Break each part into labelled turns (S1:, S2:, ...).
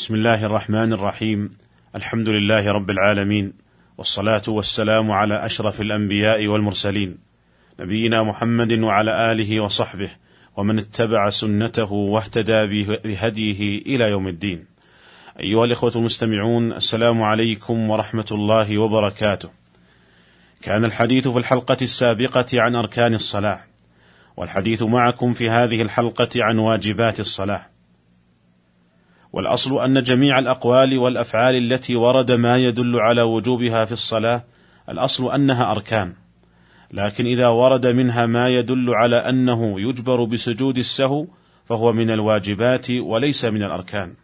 S1: بسم الله الرحمن الرحيم الحمد لله رب العالمين والصلاه والسلام على اشرف الانبياء والمرسلين نبينا محمد وعلى اله وصحبه ومن اتبع سنته واهتدى بهديه إلى يوم الدين ايها الاخوه المستمعون السلام عليكم ورحمه الله وبركاته كان الحديث في الحلقة السابقه عن اركان الصلاه والحديث معكم في هذه الحلقة عن واجبات الصلاه والأصل أن جميع الأقوال والأفعال التي ورد ما يدل على وجوبها في الصلاة الأصل أنها أركان. لكن إذا ورد منها ما يدل على أنه يجبر بسجود السهو فهو من الواجبات وليس من الأركان.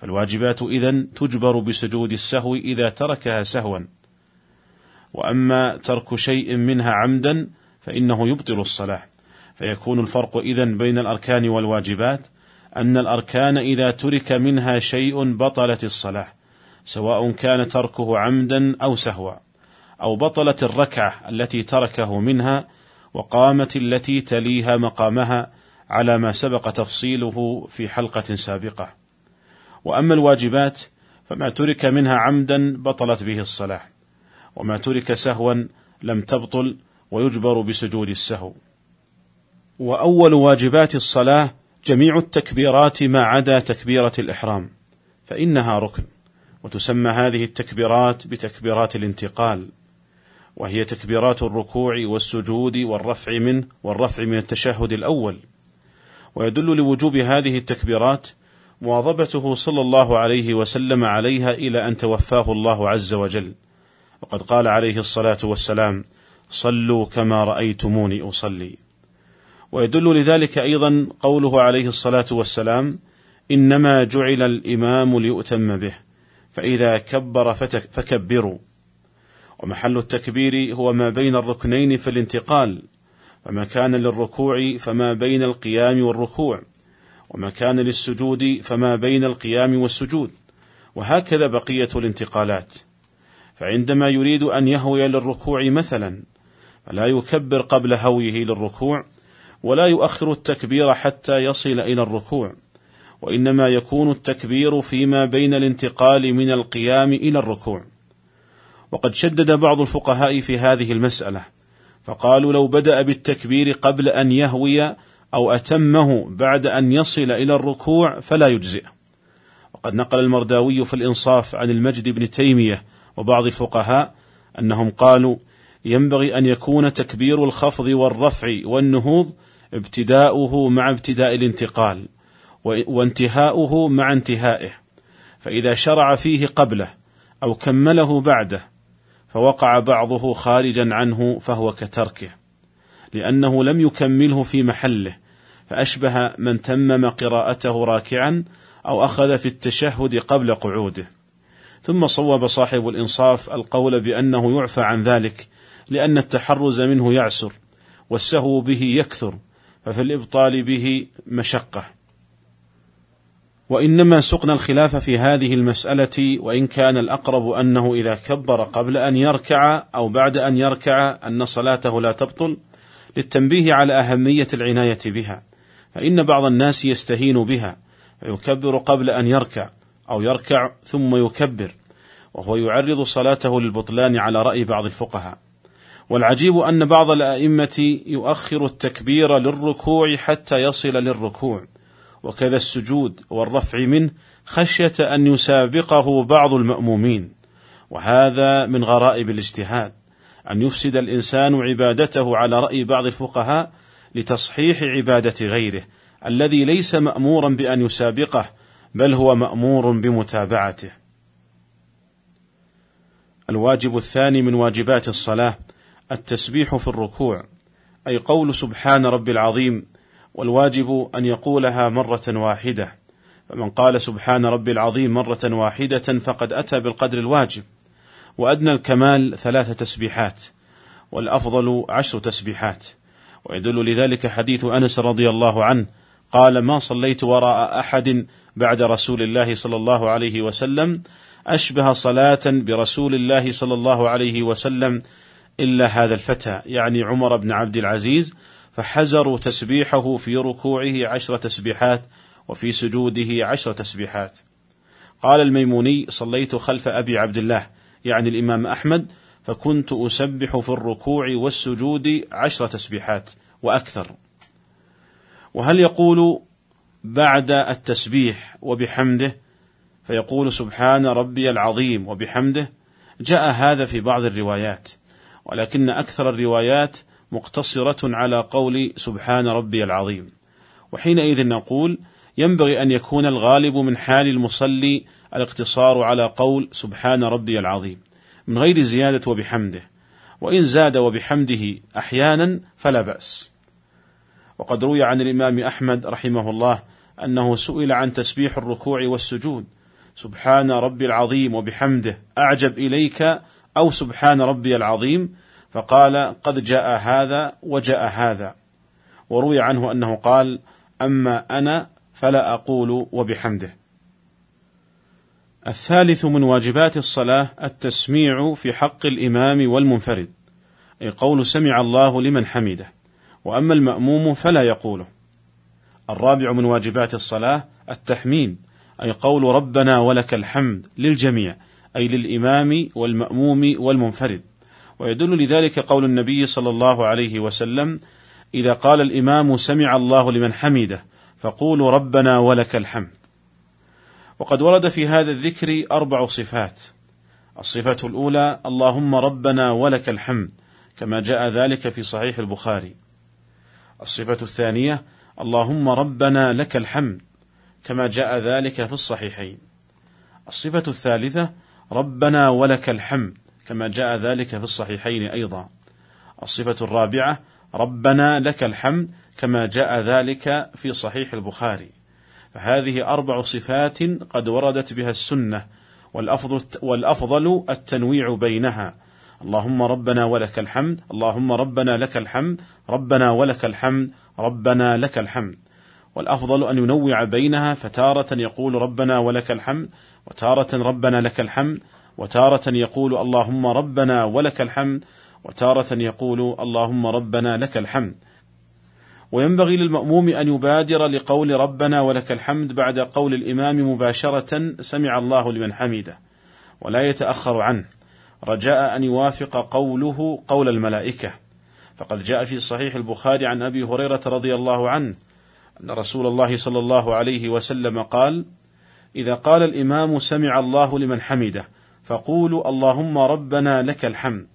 S1: فالواجبات إذن تجبر بسجود السهو إذا تركها سهوا. وأما ترك شيء منها عمدا فإنه يبطل الصلاة. فيكون الفرق إذن بين الأركان والواجبات أن الأركان إذا ترك منها شيء بطلت الصلاة سواء كان تركه عمدا أو سهوا أو بطلت الركعة التي تركه منها وقامت التي تليها مقامها على ما سبق تفصيله في حلقة سابقة. وأما الواجبات فما ترك منها عمدا بطلت به الصلاة وما ترك سهوا لم تبطل ويجبر بسجود السهو. وأول واجبات الصلاة جميع التكبيرات ما عدا تكبيرة الإحرام فإنها ركن وتسمى هذه التكبيرات بتكبيرات الانتقال وهي تكبيرات الركوع والسجود والرفع منه والرفع من التشهد الأول. ويدل لوجوب هذه التكبيرات مواظبته صلى الله عليه وسلم عليها إلى أن توفاه الله عز وجل. وقد قال عليه الصلاة والسلام صلوا كما رأيتموني أصلي. ويدل لذلك أيضا قوله عليه الصلاة والسلام إنما جعل الإمام ليؤتم به فإذا كبر فكبروا. ومحل التكبير هو ما بين الركنين في الانتقال فما كان للركوع فما بين القيام والركوع وما كان للسجود فما بين القيام والسجود وهكذا بقية الانتقالات. فعندما يريد أن يهوي للركوع مثلا فلا يكبر قبل هويه للركوع ولا يؤخر التكبير حتى يصل إلى الركوع وإنما يكون التكبير فيما بين الانتقال من القيام إلى الركوع. وقد شدد بعض الفقهاء في هذه المسألة فقالوا لو بدأ بالتكبير قبل أن يهوي أو أتمه بعد أن يصل إلى الركوع فلا يجزئ. وقد نقل المرداوي في الإنصاف عن المجد بن تيمية وبعض الفقهاء أنهم قالوا ينبغي أن يكون تكبير الخفض والرفع والنهوض ابتداؤه مع ابتداء الانتقال وانتهاؤه مع انتهائه. فإذا شرع فيه قبله أو كمله بعده فوقع بعضه خارجا عنه فهو كتركه لأنه لم يكمله في محله فأشبه من تمم قراءته راكعا أو أخذ في التشهد قبل قعوده. ثم صوب صاحب الإنصاف القول بأنه يعفى عن ذلك لأن التحرز منه يعسر والسهو به يكثر ففي الإبطال به مشقة. وإنما سقنا الخلاف في هذه المسألة وإن كان الأقرب أنه إذا كبر قبل أن يركع أو بعد أن يركع أن صلاته لا تبطل للتنبيه على أهمية العناية بها. فإن بعض الناس يستهين بها فيكبر قبل أن يركع أو يركع ثم يكبر وهو يعرض صلاته للبطلان على رأي بعض الفقهاء. والعجيب أن بعض الأئمة يؤخر التكبير للركوع حتى يصل للركوع وكذا السجود والرفع منه خشية أن يسابقه بعض المأمومين وهذا من غرائب الاجتهاد أن يفسد الإنسان عبادته على رأي بعض الفقهاء لتصحيح عبادة غيره الذي ليس مأمورا بأن يسابقه بل هو مأمور بمتابعته. الواجب الثاني من واجبات الصلاة التسبيح في الركوع أي قول سبحان ربي العظيم والواجب أن يقولها مرة واحدة. فمن قال سبحان ربي العظيم مرة واحدة فقد أتى بالقدر الواجب وأدنى الكمال ثلاث تسبيحات والأفضل عشر تسبيحات. ويدل لذلك حديث أنس رضي الله عنه قال ما صليت وراء أحد بعد رسول الله صلى الله عليه وسلم أشبه صلاة برسول الله صلى الله عليه وسلم إلا هذا الفتى يعني عمر بن عبد العزيز فحزروا تسبيحه في ركوعه عشر تسبيحات وفي سجوده عشر تسبيحات. قال الميموني صليت خلف أبي عبد الله يعني الإمام أحمد فكنت أسبح في الركوع والسجود عشر تسبيحات وأكثر. وهل يقول بعد التسبيح وبحمده؟ فيقول سبحان ربي العظيم وبحمده. جاء هذا في بعض الروايات. ولكن أكثر الروايات مقتصرة على قول سبحان ربي العظيم. وحينئذ نقول ينبغي أن يكون الغالب من حال المصلي الاقتصار على قول سبحان ربي العظيم من غير زيادة وبحمده وإن زاد وبحمده أحيانا فلا بأس. وقد روي عن الإمام أحمد رحمه الله أنه سئل عن تسبيح الركوع والسجود سبحان ربي العظيم وبحمده أعجب إليك أو سبحان ربي العظيم فقال قد جاء هذا وجاء هذا. وروي عنه أنه قال أما أنا فلا أقول وبحمده. الثالث من واجبات الصلاة التسميع في حق الإمام والمنفرد أي قول سمع الله لمن حمده وأما المأموم فلا يقوله. الرابع من واجبات الصلاة التحميد أي قول ربنا ولك الحمد للجميع أي للإمام والمأموم والمنفرد. ويدل لذلك قول النبي صلى الله عليه وسلم إذا قال الإمام سمع الله لمن حمده فقولوا ربنا ولك الحمد. وقد ورد في هذا الذكر أربع صفات. الصفة الأولى اللهم ربنا ولك الحمد كما جاء ذلك في صحيح البخاري. الصفة الثانية اللهم ربنا لك الحمد كما جاء ذلك في الصحيحين. الصفة الثالثة ربنا ولك الحمد كما جاء ذلك في الصحيحين أيضا. الصفة الرابعة ربنا لك الحمد كما جاء ذلك في صحيح البخاري. فهذه أربع صفات قد وردت بها السنة والأفضل, والأفضل التنويع بينها. اللهم ربنا ولك الحمد اللهم ربنا لك الحمد ربنا ولك الحمد ربنا لك الحمد. والأفضل أن ينوع بينها فتارة يقول ربنا ولك الحمد وتارة ربنا لك الحمد وتارة يقول اللهم ربنا ولك الحمد وتارة يقول اللهم ربنا لك الحمد. وينبغي للمأموم أن يبادر لقول ربنا ولك الحمد بعد قول الإمام مباشرة سمع الله لمن حمده ولا يتأخر عنه. رجاء أن يوافق قوله قول الملائكة. فقد جاء في صحيح البخاري عن أبي هريرة رضي الله عنه أن رسول الله صلى الله عليه وسلم قال: إذا قال الإمام سمع الله لمن حمده فقولوا اللهم ربنا لك الحمد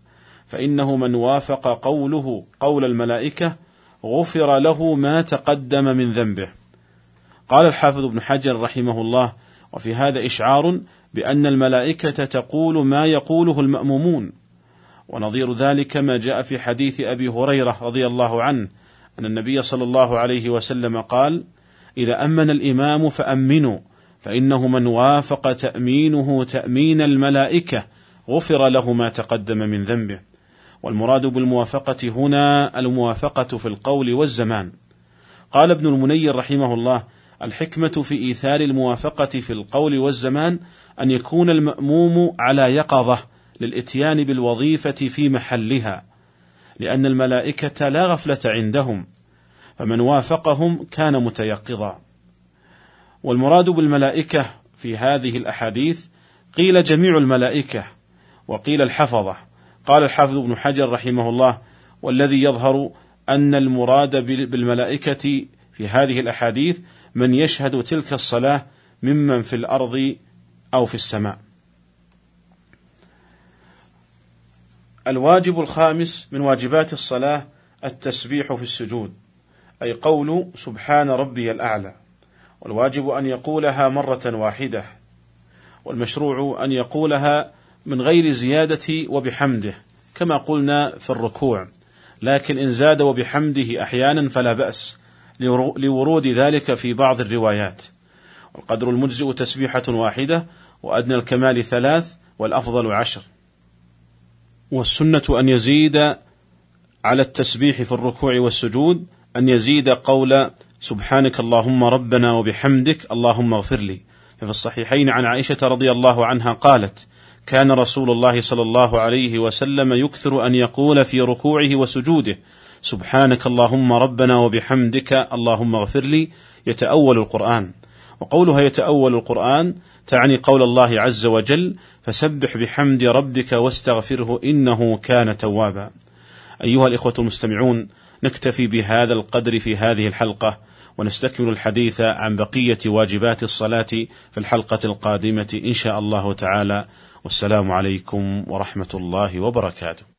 S1: فإنه من وافق قوله قول الملائكة غفر له ما تقدم من ذنبه. قال الحافظ ابن حجر رحمه الله: وفي هذا إشعار بأن الملائكة تقول ما يقوله المأمومون، ونظير ذلك ما جاء في حديث أبي هريرة رضي الله عنه أن النبي صلى الله عليه وسلم قال: إذا أمن الإمام فأمنوا فإنه من وافق تأمينه تأمين الملائكة غفر له ما تقدم من ذنبه. والمراد بالموافقة هنا الموافقة في القول والزمان. قال ابن المنير رحمه الله: الحكمة في إيثار الموافقة في القول والزمان أن يكون المأموم على يقظة للإتيان بالوظيفة في محلها، لأن الملائكة لا غفلة عندهم، فمن وافقهم كان متيقظا. والمراد بالملائكة في هذه الأحاديث قيل جميع الملائكة وقيل الحفظة قال الحافظ ابن حجر رحمه الله والذي يظهر أن المراد بالملائكة في هذه الأحاديث من يشهد تلك الصلاة ممن في الأرض أو في السماء. الواجب الخامس من واجبات الصلاة التسبيح في السجود، أي قول سبحان ربي الأعلى، والواجب أن يقولها مرة واحدة، والمشروع أن يقولها من غير زيادة وبحمده، كما قلنا في الركوع، لكن إن زاد وبحمده أحيانا فلا بأس، لورود ذلك في بعض الروايات. والقدر المجزئ تسبيحة واحدة، وأدنى الكمال ثلاث، والأفضل عشر. والسنة أن يزيد على التسبيح في الركوع والسجود أن يزيد قول سبحانك اللهم ربنا وبحمدك اللهم اغفر لي. ففي الصحيحين عن عائشة رضي الله عنها قالت كان رسول الله صلى الله عليه وسلم يكثر أن يقول في ركوعه وسجوده سبحانك اللهم ربنا وبحمدك اللهم اغفر لي. يتأول القرآن. وقولها يتأول القرآن تعني قول الله عز وجل فسبح بحمد ربك واستغفره إنه كان توابا. أيها الإخوة المستمعون نكتفي بهذا القدر في هذه الحلقة ونستكمل الحديث عن بقية واجبات الصلاة في الحلقة القادمة إن شاء الله تعالى والسلام عليكم ورحمة الله وبركاته.